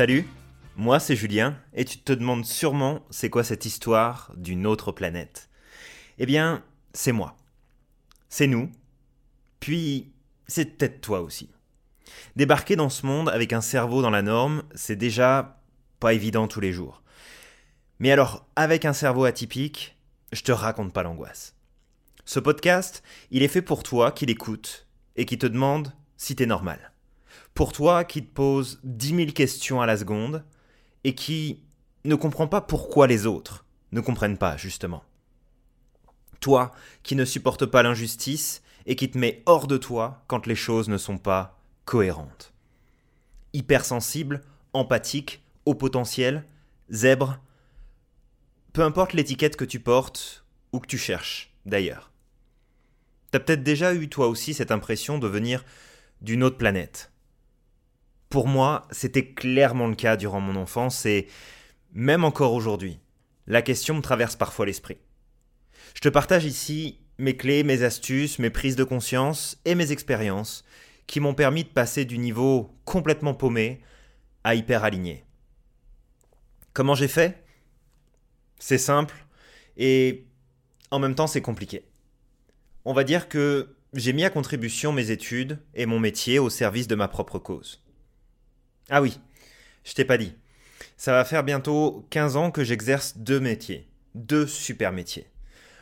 Salut, moi c'est Julien, et tu te demandes sûrement c'est quoi cette histoire d'une autre planète? Eh bien, c'est moi. C'est nous. Puis, c'est peut-être toi aussi. Débarquer dans ce monde avec un cerveau dans la norme, c'est déjà pas évident tous les jours. Mais alors, avec un cerveau atypique, je te raconte pas l'angoisse. Ce podcast, il est fait pour toi qui l'écoutes et qui te demande si t'es normal. Pour toi qui te pose 10 000 questions à la seconde et qui ne comprend pas pourquoi les autres ne comprennent pas, justement. Toi qui ne supporte pas l'injustice et qui te met hors de toi quand les choses ne sont pas cohérentes. Hypersensible, empathique, au potentiel, zèbre, peu importe l'étiquette que tu portes ou que tu cherches, d'ailleurs. T'as peut-être déjà eu toi aussi cette impression de venir d'une autre planète. Pour moi, c'était clairement le cas durant mon enfance et même encore aujourd'hui. La question me traverse parfois l'esprit. Je te partage ici mes clés, mes astuces, mes prises de conscience et mes expériences qui m'ont permis de passer du niveau complètement paumé à hyper aligné. Comment j'ai fait? C'est simple et en même temps c'est compliqué. On va dire que j'ai mis à contribution mes études et mon métier au service de ma propre cause. Ah oui, je t'ai pas dit. Ça va faire bientôt 15 ans que j'exerce deux métiers, deux super métiers.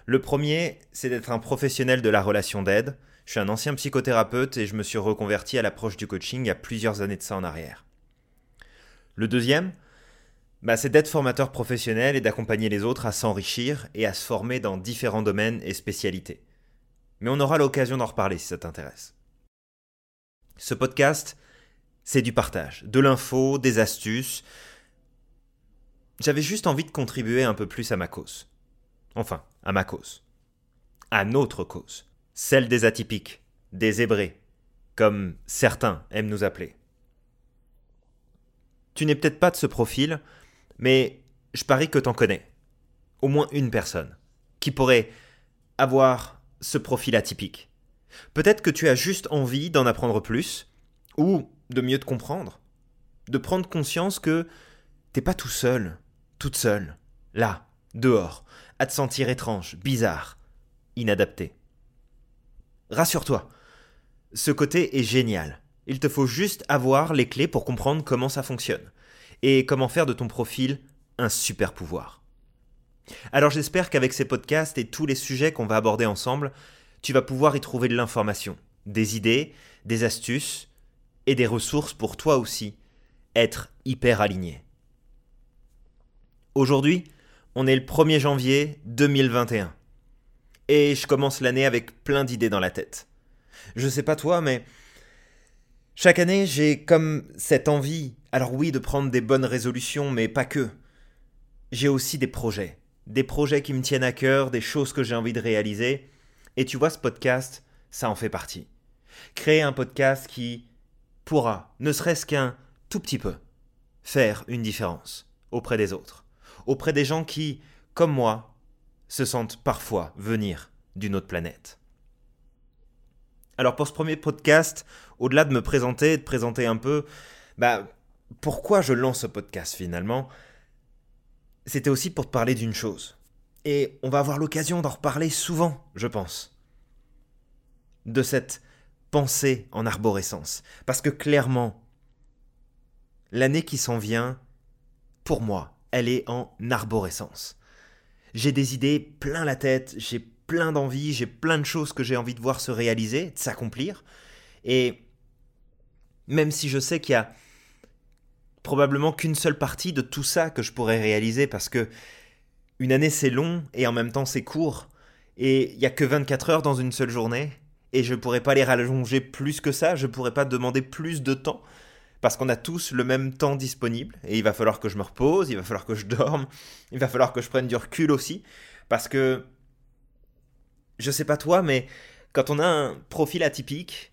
Le premier, c'est d'être un professionnel de la relation d'aide. Je suis un ancien psychothérapeute et je me suis reconverti à l'approche du coaching il a plusieurs années de ça en arrière. Le deuxième, bah, c'est d'être formateur professionnel et d'accompagner les autres à s'enrichir et à se former dans différents domaines et spécialités. Mais on aura l'occasion d'en reparler si ça t'intéresse. Ce podcast, c'est du partage, de l'info, des astuces. J'avais juste envie de contribuer un peu plus à ma cause. Enfin, à ma cause. À notre cause. Celle des atypiques, des zébrés, comme certains aiment nous appeler. Tu n'es peut-être pas de ce profil, mais je parie que t'en connais. Au moins une personne qui pourrait avoir ce profil atypique. Peut-être que tu as juste envie d'en apprendre plus, ou de mieux te comprendre, de prendre conscience que t'es pas tout seul, toute seule, là, dehors, à te sentir étrange, bizarre, inadapté. Rassure-toi, ce côté est génial. Il te faut juste avoir les clés pour comprendre comment ça fonctionne et comment faire de ton profil un super pouvoir. Alors j'espère qu'avec ces podcasts et tous les sujets qu'on va aborder ensemble, tu vas pouvoir y trouver de l'information, des idées, des astuces et des ressources pour toi aussi être hyper aligné. Aujourd'hui, on est le 1er janvier 2021. Et je commence l'année avec plein d'idées dans la tête. Je sais pas toi, mais chaque année, j'ai comme cette envie, alors oui, de prendre des bonnes résolutions, mais pas que. J'ai aussi des projets. Des projets qui me tiennent à cœur, des choses que j'ai envie de réaliser. Et tu vois, ce podcast, ça en fait partie. Créer un podcast qui pourra, ne serait-ce qu'un tout petit peu, faire une différence auprès des autres auprès des gens qui, comme moi, se sentent parfois venir d'une autre planète. Alors pour ce premier podcast, au-delà de me présenter, de présenter un peu, bah, pourquoi je lance ce podcast finalement, c'était aussi pour te parler d'une chose. Et on va avoir l'occasion d'en reparler souvent, je pense. De cette pensée en arborescence. Parce que clairement, l'année qui s'en vient, pour moi, elle est en arborescence. J'ai des idées plein la tête, j'ai plein d'envies, j'ai plein de choses que j'ai envie de voir se réaliser, de s'accomplir. Et même si je sais qu'il y a probablement qu'une seule partie de tout ça que je pourrais réaliser parce que une année c'est long et en même temps c'est court et il y a que 24 heures dans une seule journée et je pourrais pas les rallonger plus que ça, je pourrais pas demander plus de temps parce qu'on a tous le même temps disponible, et il va falloir que je me repose, il va falloir que je dorme, il va falloir que je prenne du recul aussi, parce que, je sais pas toi, mais quand on a un profil atypique,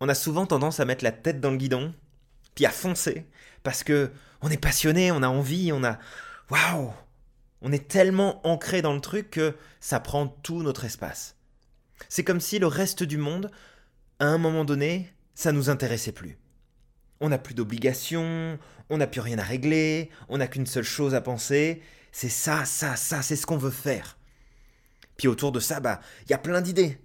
on a souvent tendance à mettre la tête dans le guidon, puis à foncer, parce que on est passionné, on a envie, on a... Waouh On est tellement ancré dans le truc que ça prend tout notre espace. C'est comme si le reste du monde, à un moment donné, ça nous intéressait plus on n'a plus d'obligations, on n'a plus rien à régler, on n'a qu'une seule chose à penser, c'est ça, ça, ça, c'est ce qu'on veut faire. Puis autour de ça, bah, il y a plein d'idées,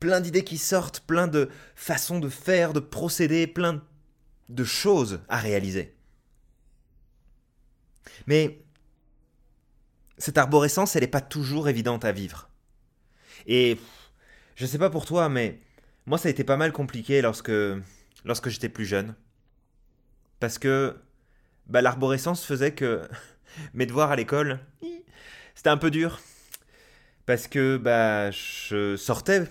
plein d'idées qui sortent, plein de façons de faire, de procéder, plein de choses à réaliser. Mais cette arborescence, elle n'est pas toujours évidente à vivre. Et je sais pas pour toi, mais moi ça a été pas mal compliqué lorsque, lorsque j'étais plus jeune. Parce que bah, l'arborescence faisait que mes devoirs à l'école, c'était un peu dur. Parce que bah, je sortais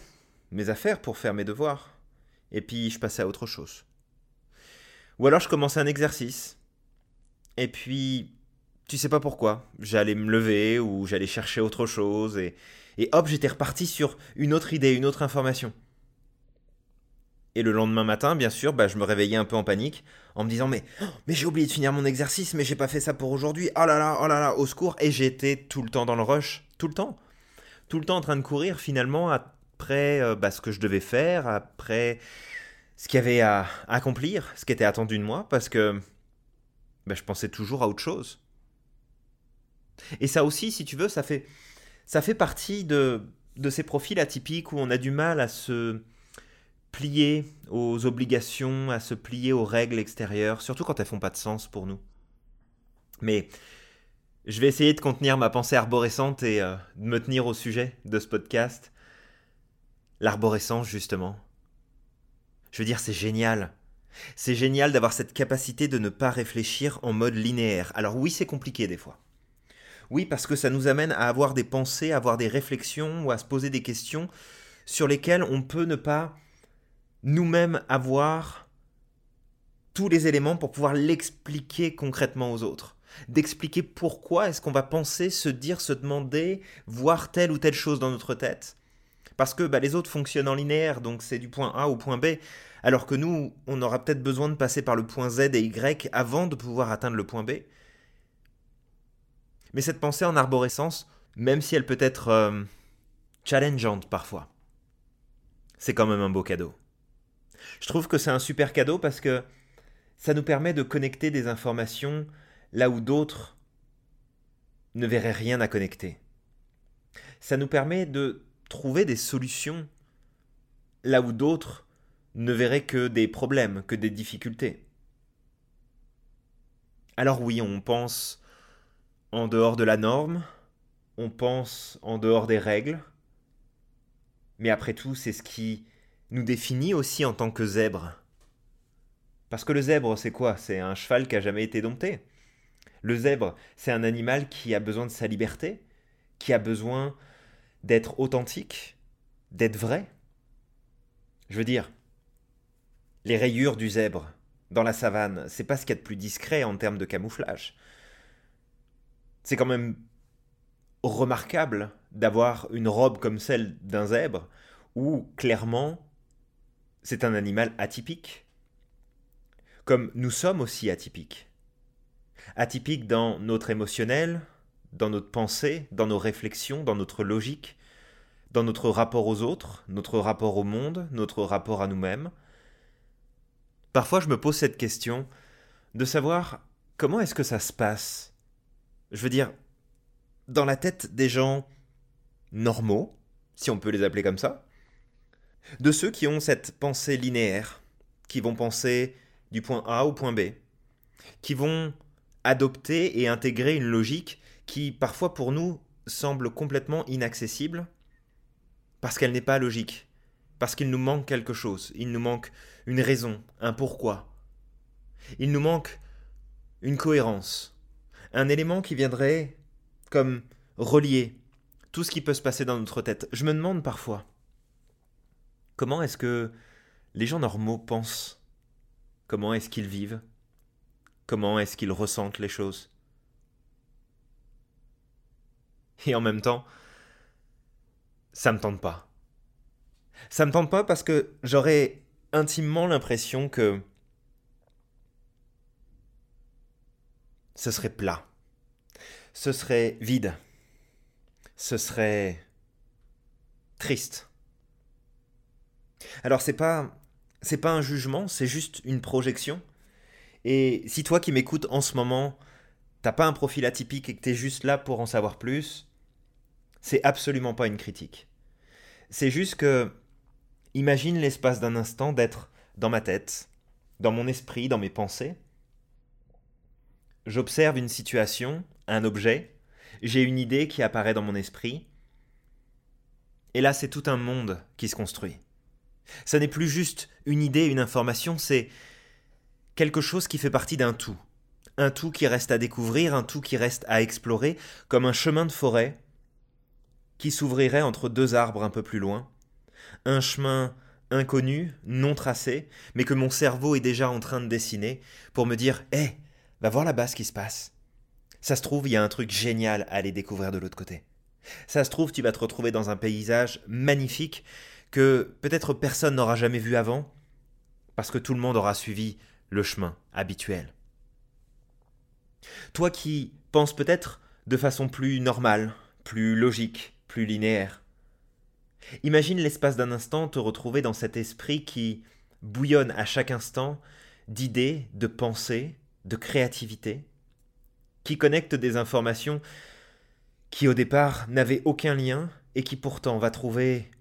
mes affaires pour faire mes devoirs. Et puis je passais à autre chose. Ou alors je commençais un exercice. Et puis, tu sais pas pourquoi, j'allais me lever ou j'allais chercher autre chose. Et, et hop, j'étais reparti sur une autre idée, une autre information. Et le lendemain matin, bien sûr, bah, je me réveillais un peu en panique, en me disant mais, oh, mais j'ai oublié de finir mon exercice, mais j'ai pas fait ça pour aujourd'hui. Oh là là, oh là là, au secours. Et j'étais tout le temps dans le rush, tout le temps, tout le temps en train de courir finalement après euh, bah, ce que je devais faire, après ce qu'il y avait à accomplir, ce qui était attendu de moi, parce que bah, je pensais toujours à autre chose. Et ça aussi, si tu veux, ça fait, ça fait partie de, de ces profils atypiques où on a du mal à se plier aux obligations, à se plier aux règles extérieures, surtout quand elles font pas de sens pour nous. Mais je vais essayer de contenir ma pensée arborescente et euh, de me tenir au sujet de ce podcast. L'arborescence, justement. Je veux dire, c'est génial. C'est génial d'avoir cette capacité de ne pas réfléchir en mode linéaire. Alors oui, c'est compliqué des fois. Oui, parce que ça nous amène à avoir des pensées, à avoir des réflexions ou à se poser des questions sur lesquelles on peut ne pas nous-mêmes avoir tous les éléments pour pouvoir l'expliquer concrètement aux autres. D'expliquer pourquoi est-ce qu'on va penser, se dire, se demander, voir telle ou telle chose dans notre tête. Parce que bah, les autres fonctionnent en linéaire, donc c'est du point A au point B, alors que nous, on aura peut-être besoin de passer par le point Z et Y avant de pouvoir atteindre le point B. Mais cette pensée en arborescence, même si elle peut être euh, challengeante parfois, c'est quand même un beau cadeau. Je trouve que c'est un super cadeau parce que ça nous permet de connecter des informations là où d'autres ne verraient rien à connecter. Ça nous permet de trouver des solutions là où d'autres ne verraient que des problèmes, que des difficultés. Alors oui, on pense en dehors de la norme, on pense en dehors des règles, mais après tout, c'est ce qui nous définit aussi en tant que zèbre. Parce que le zèbre, c'est quoi? C'est un cheval qui a jamais été dompté. Le zèbre, c'est un animal qui a besoin de sa liberté, qui a besoin d'être authentique, d'être vrai. Je veux dire, les rayures du zèbre dans la savane, c'est pas ce qu'il y a de plus discret en termes de camouflage. C'est quand même remarquable d'avoir une robe comme celle d'un zèbre, où clairement c'est un animal atypique. Comme nous sommes aussi atypiques. Atypiques dans notre émotionnel, dans notre pensée, dans nos réflexions, dans notre logique, dans notre rapport aux autres, notre rapport au monde, notre rapport à nous-mêmes. Parfois je me pose cette question de savoir comment est-ce que ça se passe. Je veux dire, dans la tête des gens normaux, si on peut les appeler comme ça, de ceux qui ont cette pensée linéaire, qui vont penser du point A au point B, qui vont adopter et intégrer une logique qui parfois pour nous semble complètement inaccessible, parce qu'elle n'est pas logique, parce qu'il nous manque quelque chose, il nous manque une raison, un pourquoi. Il nous manque une cohérence, un élément qui viendrait comme relier tout ce qui peut se passer dans notre tête. Je me demande parfois, Comment est-ce que les gens normaux pensent? Comment est-ce qu'ils vivent? Comment est-ce qu'ils ressentent les choses? Et en même temps, ça me tente pas. Ça me tente pas parce que j'aurais intimement l'impression que ce serait plat. Ce serait vide. Ce serait triste. Alors c'est pas c'est pas un jugement, c'est juste une projection. Et si toi qui m'écoutes en ce moment, t'as pas un profil atypique et que t'es juste là pour en savoir plus, c'est absolument pas une critique. C'est juste que, imagine l'espace d'un instant d'être dans ma tête, dans mon esprit, dans mes pensées. J'observe une situation, un objet, j'ai une idée qui apparaît dans mon esprit, et là c'est tout un monde qui se construit. Ça n'est plus juste une idée, une information, c'est quelque chose qui fait partie d'un tout. Un tout qui reste à découvrir, un tout qui reste à explorer, comme un chemin de forêt qui s'ouvrirait entre deux arbres un peu plus loin. Un chemin inconnu, non tracé, mais que mon cerveau est déjà en train de dessiner pour me dire Hé, va voir là-bas ce qui se passe. Ça se trouve, il y a un truc génial à aller découvrir de l'autre côté. Ça se trouve, tu vas te retrouver dans un paysage magnifique que peut-être personne n'aura jamais vu avant, parce que tout le monde aura suivi le chemin habituel. Toi qui penses peut-être de façon plus normale, plus logique, plus linéaire. Imagine l'espace d'un instant te retrouver dans cet esprit qui bouillonne à chaque instant d'idées, de pensées, de créativité, qui connecte des informations qui au départ n'avaient aucun lien et qui pourtant va trouver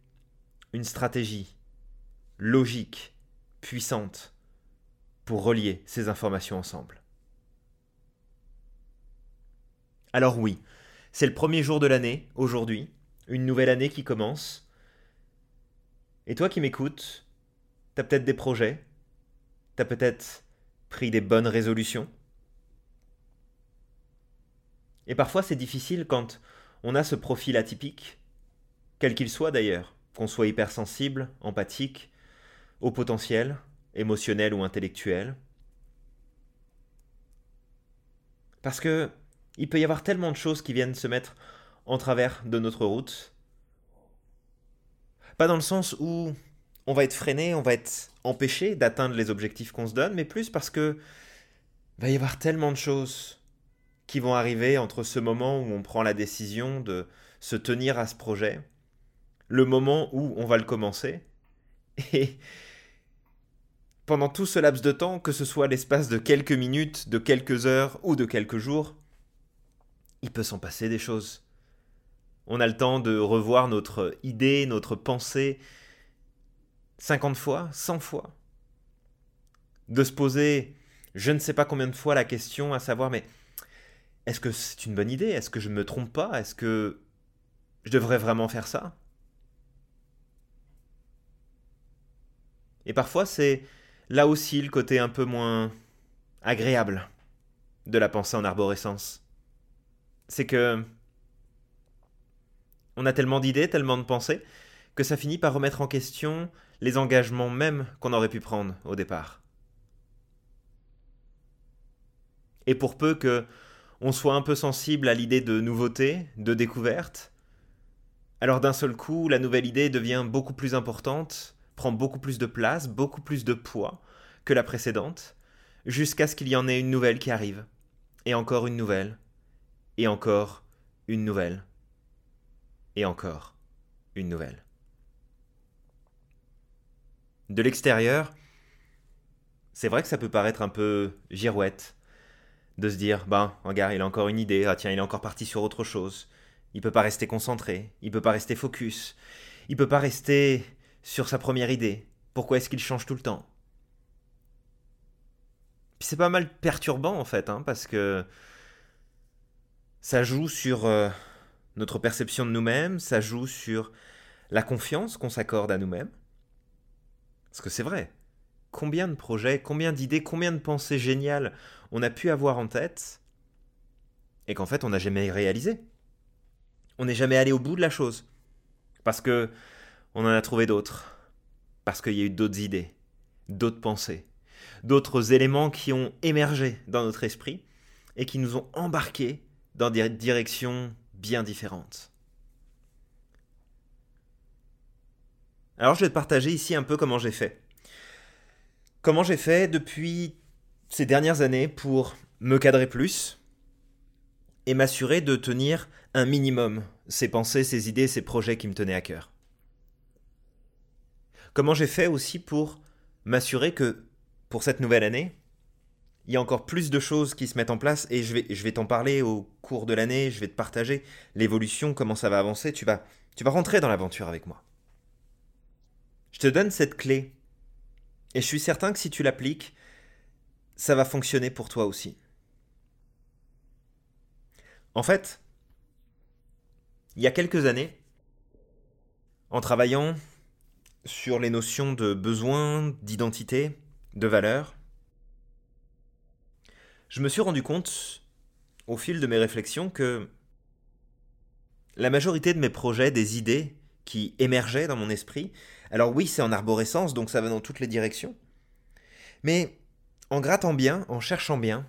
une stratégie logique, puissante, pour relier ces informations ensemble. Alors oui, c'est le premier jour de l'année, aujourd'hui, une nouvelle année qui commence. Et toi qui m'écoutes, t'as peut-être des projets, t'as peut-être pris des bonnes résolutions. Et parfois c'est difficile quand on a ce profil atypique, quel qu'il soit d'ailleurs, qu'on soit hypersensible, empathique, au potentiel, émotionnel ou intellectuel. Parce que il peut y avoir tellement de choses qui viennent se mettre en travers de notre route. Pas dans le sens où on va être freiné, on va être empêché d'atteindre les objectifs qu'on se donne, mais plus parce que va y avoir tellement de choses qui vont arriver entre ce moment où on prend la décision de se tenir à ce projet, le moment où on va le commencer, et pendant tout ce laps de temps, que ce soit l'espace de quelques minutes, de quelques heures ou de quelques jours, il peut s'en passer des choses. On a le temps de revoir notre idée, notre pensée 50 fois, 100 fois. De se poser je ne sais pas combien de fois la question à savoir mais est-ce que c'est une bonne idée? Est-ce que je ne me trompe pas? Est-ce que je devrais vraiment faire ça? Et parfois c'est là aussi le côté un peu moins agréable de la pensée en arborescence. C'est que on a tellement d'idées, tellement de pensées, que ça finit par remettre en question les engagements même qu'on aurait pu prendre au départ. Et pour peu que on soit un peu sensible à l'idée de nouveauté, de découverte, alors d'un seul coup, la nouvelle idée devient beaucoup plus importante prend beaucoup plus de place, beaucoup plus de poids que la précédente, jusqu'à ce qu'il y en ait une nouvelle qui arrive, et encore une nouvelle, et encore une nouvelle, et encore une nouvelle. De l'extérieur, c'est vrai que ça peut paraître un peu girouette de se dire, ben, regarde, il a encore une idée, ah tiens, il est encore parti sur autre chose. Il peut pas rester concentré, il peut pas rester focus, il peut pas rester sur sa première idée Pourquoi est-ce qu'il change tout le temps? Puis c'est pas mal perturbant en fait, hein, parce que ça joue sur euh, notre perception de nous-mêmes, ça joue sur la confiance qu'on s'accorde à nous-mêmes. Parce que c'est vrai, combien de projets, combien d'idées, combien de pensées géniales on a pu avoir en tête et qu'en fait on n'a jamais réalisé. On n'est jamais allé au bout de la chose. Parce que on en a trouvé d'autres. Parce qu'il y a eu d'autres idées, d'autres pensées, d'autres éléments qui ont émergé dans notre esprit et qui nous ont embarqués dans des directions bien différentes. Alors je vais te partager ici un peu comment j'ai fait. Comment j'ai fait depuis ces dernières années pour me cadrer plus et m'assurer de tenir un minimum ces pensées, ces idées, ces projets qui me tenaient à cœur. Comment j'ai fait aussi pour m'assurer que pour cette nouvelle année, il y a encore plus de choses qui se mettent en place et je vais, t'en parler au cours de l'année, je vais te partager l'évolution, comment ça va avancer, tu vas, tu vas rentrer dans l'aventure avec moi. Je te donne cette clé et je suis certain que si tu l'appliques, ça va fonctionner pour toi aussi. En fait, il y a quelques années, en travaillant sur les notions de besoin, d'identité, de valeur, je me suis rendu compte, au fil de mes réflexions, que la majorité de mes projets, des idées qui émergeaient dans mon esprit, alors oui, c'est en arborescence, donc ça va dans toutes les directions, mais en grattant bien, en cherchant bien,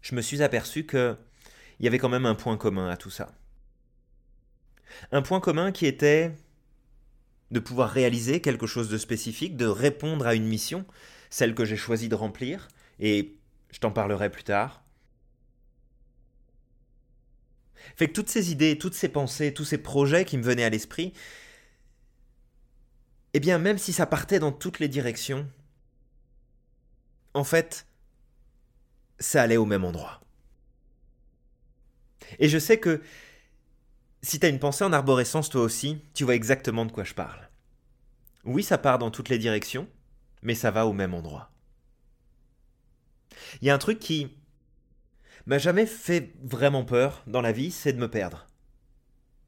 je me suis aperçu que il y avait quand même un point commun à tout ça. Un point commun qui était de pouvoir réaliser quelque chose de spécifique, de répondre à une mission, celle que j'ai choisi de remplir, et je t'en parlerai plus tard. Fait que toutes ces idées, toutes ces pensées, tous ces projets qui me venaient à l'esprit, eh bien même si ça partait dans toutes les directions, en fait, ça allait au même endroit. Et je sais que si tu as une pensée en arborescence toi aussi, tu vois exactement de quoi je parle. Oui, ça part dans toutes les directions, mais ça va au même endroit. Il y a un truc qui m'a jamais fait vraiment peur dans la vie, c'est de me perdre.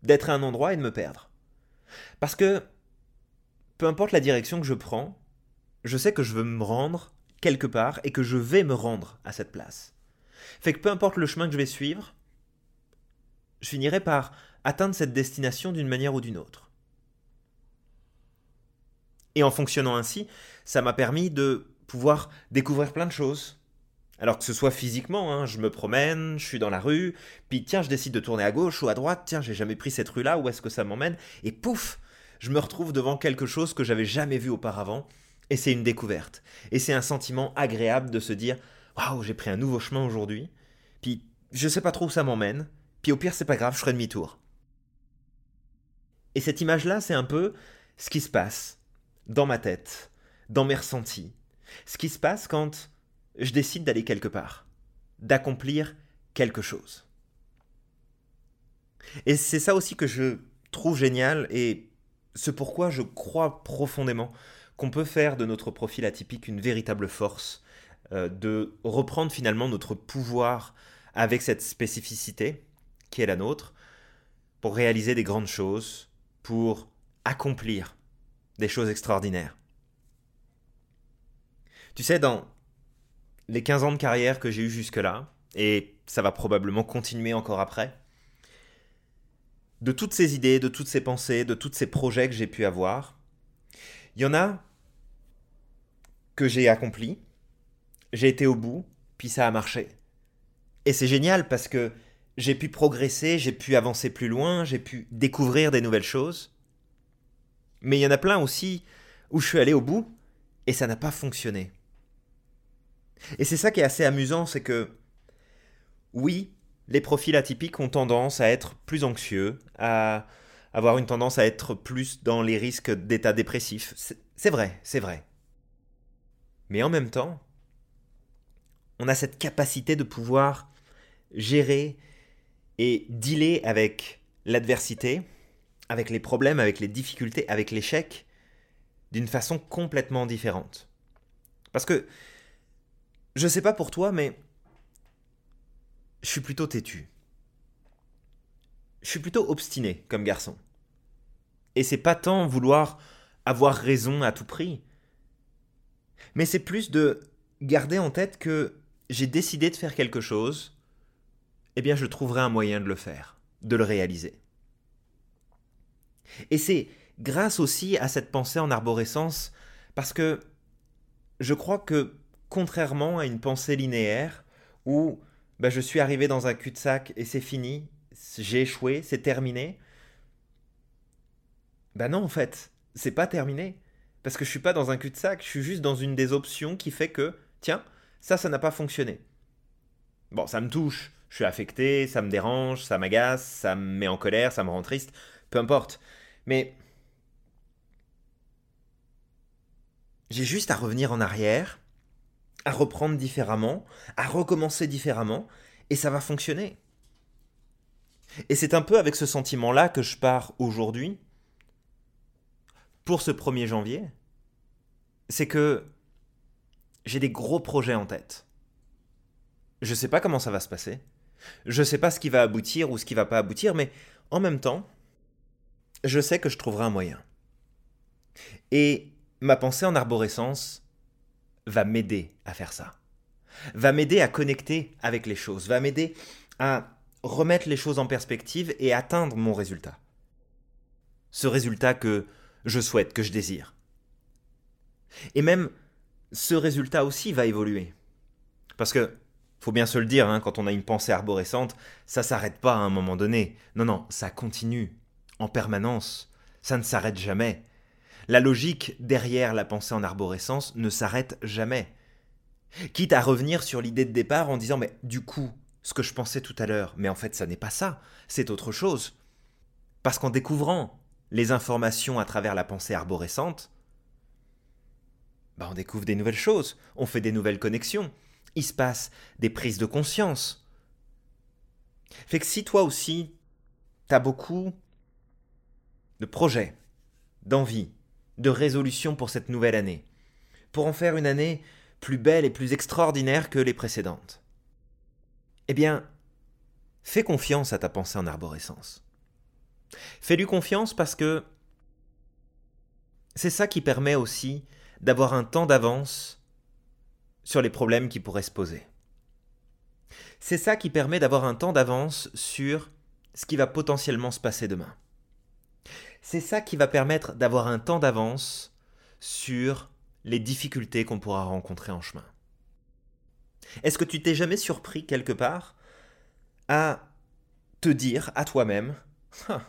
D'être à un endroit et de me perdre. Parce que, peu importe la direction que je prends, je sais que je veux me rendre quelque part et que je vais me rendre à cette place. Fait que peu importe le chemin que je vais suivre, je finirai par atteindre cette destination d'une manière ou d'une autre. Et en fonctionnant ainsi, ça m'a permis de pouvoir découvrir plein de choses. Alors que ce soit physiquement, hein, je me promène, je suis dans la rue, puis tiens, je décide de tourner à gauche ou à droite, tiens, j'ai jamais pris cette rue-là, où est-ce que ça m'emmène? Et pouf, je me retrouve devant quelque chose que j'avais jamais vu auparavant, et c'est une découverte. Et c'est un sentiment agréable de se dire, waouh, j'ai pris un nouveau chemin aujourd'hui, puis je sais pas trop où ça m'emmène, puis au pire, c'est pas grave, je ferai demi-tour. Et cette image-là, c'est un peu ce qui se passe dans ma tête, dans mes ressentis. Ce qui se passe quand je décide d'aller quelque part, d'accomplir quelque chose. Et c'est ça aussi que je trouve génial et ce pourquoi je crois profondément qu'on peut faire de notre profil atypique une véritable force, euh, de reprendre finalement notre pouvoir avec cette spécificité qui est la nôtre, pour réaliser des grandes choses, pour accomplir des choses extraordinaires. Tu sais, dans les 15 ans de carrière que j'ai eu jusque-là, et ça va probablement continuer encore après, de toutes ces idées, de toutes ces pensées, de tous ces projets que j'ai pu avoir, il y en a que j'ai accompli, j'ai été au bout, puis ça a marché. Et c'est génial parce que j'ai pu progresser, j'ai pu avancer plus loin, j'ai pu découvrir des nouvelles choses. Mais il y en a plein aussi où je suis allé au bout et ça n'a pas fonctionné. Et c'est ça qui est assez amusant, c'est que oui, les profils atypiques ont tendance à être plus anxieux, à avoir une tendance à être plus dans les risques d'état dépressif. C'est vrai, c'est vrai. Mais en même temps, on a cette capacité de pouvoir gérer et dealer avec l'adversité, avec les problèmes, avec les difficultés, avec l'échec, d'une façon complètement différente. Parce que, je sais pas pour toi, mais je suis plutôt têtu. Je suis plutôt obstiné comme garçon. Et c'est pas tant vouloir avoir raison à tout prix, mais c'est plus de garder en tête que j'ai décidé de faire quelque chose, eh bien je trouverai un moyen de le faire, de le réaliser. Et c'est grâce aussi à cette pensée en arborescence, parce que je crois que contrairement à une pensée linéaire, où bah, je suis arrivé dans un cul-de-sac et c'est fini, j'ai échoué, c'est terminé, bah non en fait, c'est pas terminé. Parce que je suis pas dans un cul-de-sac, je suis juste dans une des options qui fait que, tiens, ça, ça n'a pas fonctionné. Bon, ça me touche, je suis affecté, ça me dérange, ça m'agace, ça me met en colère, ça me rend triste, peu importe. Mais j'ai juste à revenir en arrière à reprendre différemment, à recommencer différemment, et ça va fonctionner. Et c'est un peu avec ce sentiment-là que je pars aujourd'hui, pour ce 1er janvier, c'est que j'ai des gros projets en tête. Je ne sais pas comment ça va se passer. Je ne sais pas ce qui va aboutir ou ce qui va pas aboutir, mais en même temps, je sais que je trouverai un moyen. Et ma pensée en arborescence va m'aider à faire ça. Va m'aider à connecter avec les choses, va m'aider à remettre les choses en perspective et atteindre mon résultat. Ce résultat que je souhaite, que je désire. Et même ce résultat aussi va évoluer. Parce que, faut bien se le dire, hein, quand on a une pensée arborescente, ça s'arrête pas à un moment donné. Non, non, ça continue, en permanence. Ça ne s'arrête jamais. La logique derrière la pensée en arborescence ne s'arrête jamais. Quitte à revenir sur l'idée de départ en disant mais du coup, ce que je pensais tout à l'heure, mais en fait ça n'est pas ça, c'est autre chose. Parce qu'en découvrant les informations à travers la pensée arborescente, bah on découvre des nouvelles choses, on fait des nouvelles connexions, il se passe des prises de conscience. Fait que si toi aussi, t'as beaucoup de projets, d'envie, de résolutions pour cette nouvelle année, pour en faire une année plus belle et plus extraordinaire que les précédentes, eh bien, fais confiance à ta pensée en arborescence. Fais-lui confiance parce que c'est ça qui permet aussi d'avoir un temps d'avance sur les problèmes qui pourraient se poser. C'est ça qui permet d'avoir un temps d'avance sur ce qui va potentiellement se passer demain. C'est ça qui va permettre d'avoir un temps d'avance sur les difficultés qu'on pourra rencontrer en chemin. Est-ce que tu t'es jamais surpris quelque part à te dire à toi-même ah,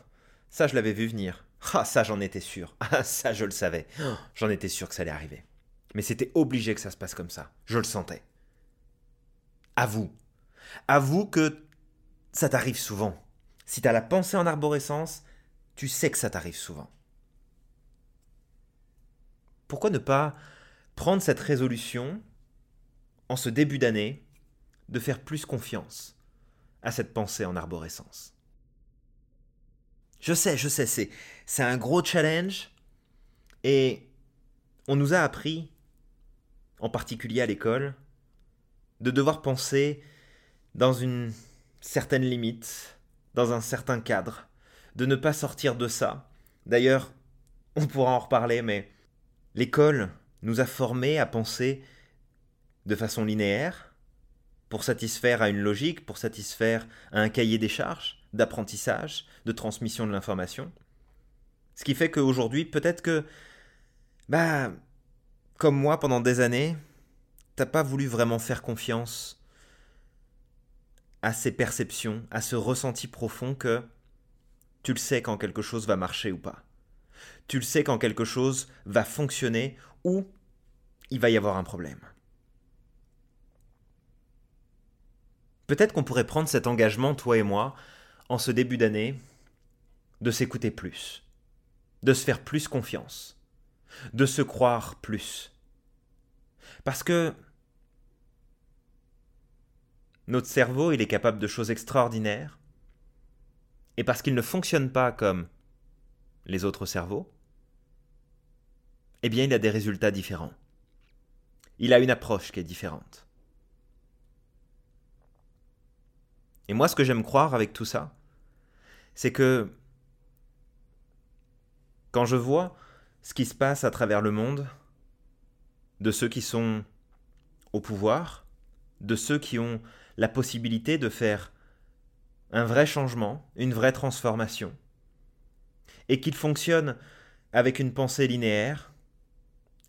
ça je l'avais vu venir. Ah, ça j'en étais sûr. Ah, ça je le savais. J'en étais sûr que ça allait arriver. Mais c'était obligé que ça se passe comme ça. Je le sentais. Avoue. Avoue que ça t'arrive souvent. Si t'as la pensée en arborescence, tu sais que ça t'arrive souvent. Pourquoi ne pas prendre cette résolution en ce début d'année de faire plus confiance à cette pensée en arborescence? Je sais, je sais, c'est, c'est un gros challenge. Et on nous a appris, en particulier à l'école, de devoir penser dans une certaine limite, dans un certain cadre, de ne pas sortir de ça. D'ailleurs, on pourra en reparler, mais l'école nous a formés à penser de façon linéaire, pour satisfaire à une logique, pour satisfaire à un cahier des charges d'apprentissage, de transmission de l'information. Ce qui fait qu'aujourd'hui, peut-être que, bah, comme moi pendant des années, t'as pas voulu vraiment faire confiance à ces perceptions, à ce ressenti profond que tu le sais quand quelque chose va marcher ou pas. Tu le sais quand quelque chose va fonctionner ou il va y avoir un problème. Peut-être qu'on pourrait prendre cet engagement, toi et moi, en ce début d'année, de s'écouter plus, de se faire plus confiance, de se croire plus. Parce que notre cerveau, il est capable de choses extraordinaires, et parce qu'il ne fonctionne pas comme les autres cerveaux, eh bien il a des résultats différents. Il a une approche qui est différente. Et moi, ce que j'aime croire avec tout ça, c'est que quand je vois ce qui se passe à travers le monde, de ceux qui sont au pouvoir, de ceux qui ont la possibilité de faire un vrai changement, une vraie transformation, et qu'ils fonctionnent avec une pensée linéaire,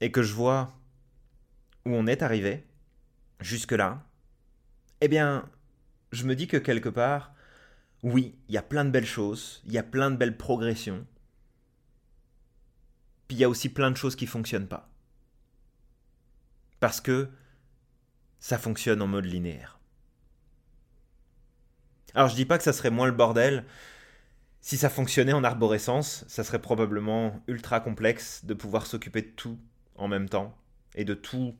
et que je vois où on est arrivé, jusque-là, eh bien, je me dis que quelque part, oui, il y a plein de belles choses, il y a plein de belles progressions. Puis il y a aussi plein de choses qui fonctionnent pas. Parce que ça fonctionne en mode linéaire. Alors je dis pas que ça serait moins le bordel. Si ça fonctionnait en arborescence, ça serait probablement ultra complexe de pouvoir s'occuper de tout en même temps et de tout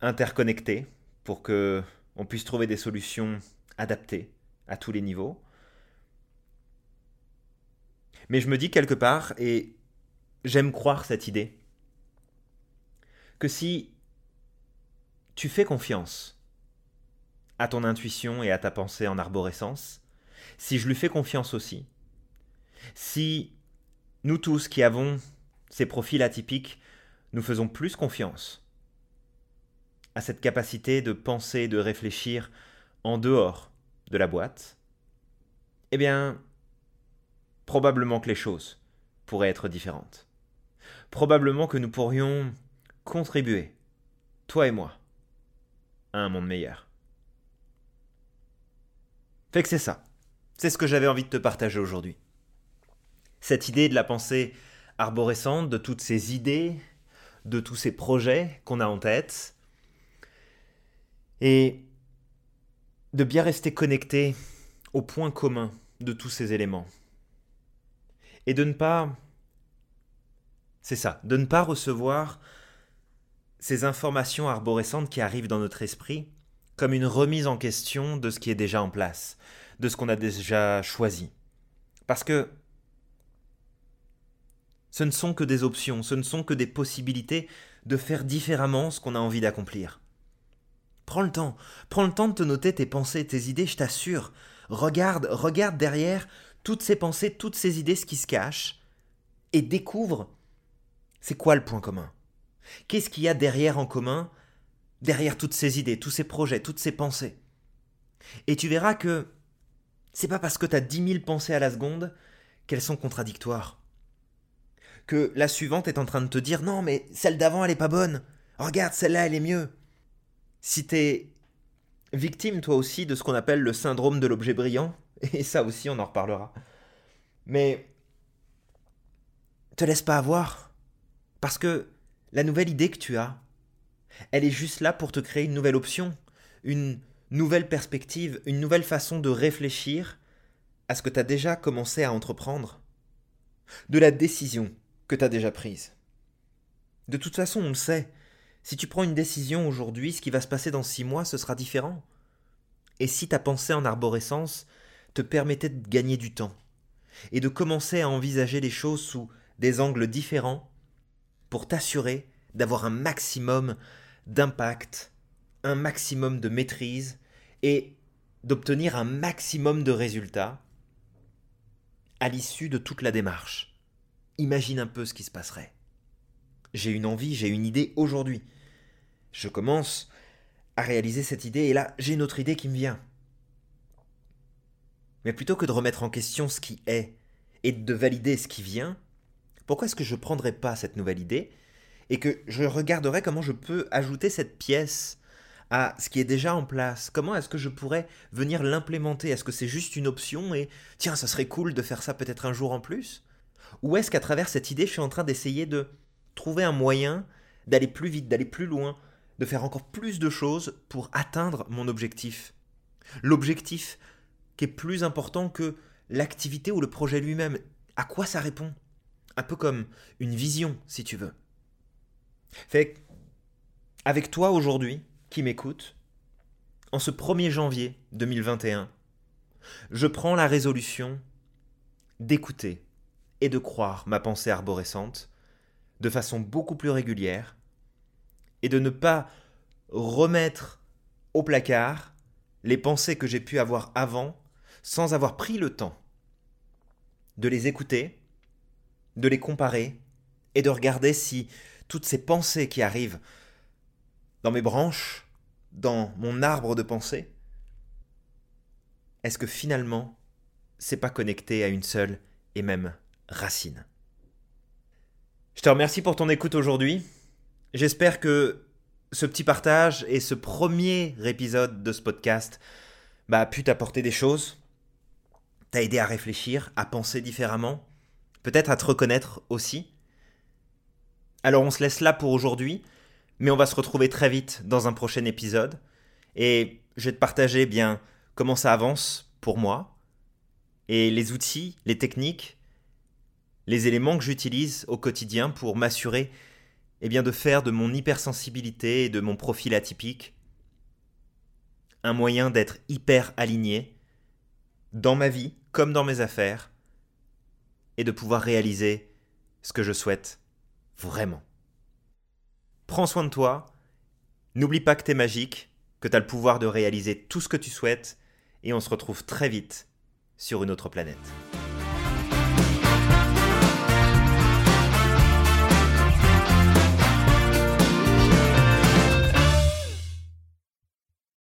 interconnectés pour que on puisse trouver des solutions adaptées à tous les niveaux. Mais je me dis quelque part, et j'aime croire cette idée, que si tu fais confiance à ton intuition et à ta pensée en arborescence, si je lui fais confiance aussi, si nous tous qui avons ces profils atypiques, nous faisons plus confiance à cette capacité de penser, de réfléchir en dehors de la boîte, eh bien, probablement que les choses pourraient être différentes. Probablement que nous pourrions contribuer, toi et moi, à un monde meilleur. Fait que c'est ça. C'est ce que j'avais envie de te partager aujourd'hui. Cette idée de la pensée arborescente, de toutes ces idées, de tous ces projets qu'on a en tête, et de bien rester connecté au point commun de tous ces éléments. Et de ne pas... C'est ça, de ne pas recevoir ces informations arborescentes qui arrivent dans notre esprit comme une remise en question de ce qui est déjà en place, de ce qu'on a déjà choisi. Parce que ce ne sont que des options, ce ne sont que des possibilités de faire différemment ce qu'on a envie d'accomplir. Prends le temps, prends le temps de te noter tes pensées, tes idées, je t'assure. Regarde, regarde derrière toutes ces pensées, toutes ces idées, ce qui se cache, et découvre c'est quoi le point commun. Qu'est-ce qu'il y a derrière en commun, derrière toutes ces idées, tous ces projets, toutes ces pensées. Et tu verras que c'est pas parce que tu as dix mille pensées à la seconde qu'elles sont contradictoires. Que la suivante est en train de te dire non mais celle d'avant elle est pas bonne. Regarde, celle-là elle est mieux si t'es victime toi aussi de ce qu'on appelle le syndrome de l'objet brillant, et ça aussi on en reparlera, mais te laisse pas avoir, parce que la nouvelle idée que tu as, elle est juste là pour te créer une nouvelle option, une nouvelle perspective, une nouvelle façon de réfléchir à ce que tu as déjà commencé à entreprendre, de la décision que tu as déjà prise. De toute façon, on le sait, si tu prends une décision aujourd'hui, ce qui va se passer dans six mois, ce sera différent. Et si ta pensée en arborescence te permettait de gagner du temps et de commencer à envisager les choses sous des angles différents pour t'assurer d'avoir un maximum d'impact, un maximum de maîtrise et d'obtenir un maximum de résultats à l'issue de toute la démarche. Imagine un peu ce qui se passerait. J'ai une envie, j'ai une idée aujourd'hui je commence à réaliser cette idée et là j'ai une autre idée qui me vient. Mais plutôt que de remettre en question ce qui est et de valider ce qui vient, pourquoi est-ce que je ne prendrais pas cette nouvelle idée et que je regarderais comment je peux ajouter cette pièce à ce qui est déjà en place Comment est-ce que je pourrais venir l'implémenter? Est-ce que c'est juste une option et tiens, ça serait cool de faire ça peut-être un jour en plus? Ou est-ce qu'à travers cette idée, je suis en train d'essayer de trouver un moyen d'aller plus vite, d'aller plus loin, de faire encore plus de choses pour atteindre mon objectif? L'objectif qui est plus important que l'activité ou le projet lui-même. À quoi ça répond? Un peu comme une vision, si tu veux. Fait avec toi aujourd'hui, qui m'écoute, en ce 1er janvier 2021, je prends la résolution d'écouter et de croire ma pensée arborescente de façon beaucoup plus régulière et de ne pas remettre au placard les pensées que j'ai pu avoir avant sans avoir pris le temps de les écouter, de les comparer et de regarder si toutes ces pensées qui arrivent dans mes branches, dans mon arbre de pensée, est-ce que finalement c'est pas connecté à une seule et même racine? Je te remercie pour ton écoute aujourd'hui. J'espère que ce petit partage et ce premier épisode de ce podcast bah, a pu t'apporter des choses, t'a aidé à réfléchir, à penser différemment, peut-être à te reconnaître aussi. Alors on se laisse là pour aujourd'hui, mais on va se retrouver très vite dans un prochain épisode. Et je vais te partager bien comment ça avance pour moi, et les outils, les techniques, les éléments que j'utilise au quotidien pour m'assurer eh bien de faire de mon hypersensibilité et de mon profil atypique un moyen d'être hyper aligné dans ma vie comme dans mes affaires et de pouvoir réaliser ce que je souhaite vraiment. Prends soin de toi, n'oublie pas que tu es magique, que tu as le pouvoir de réaliser tout ce que tu souhaites et on se retrouve très vite sur une autre planète.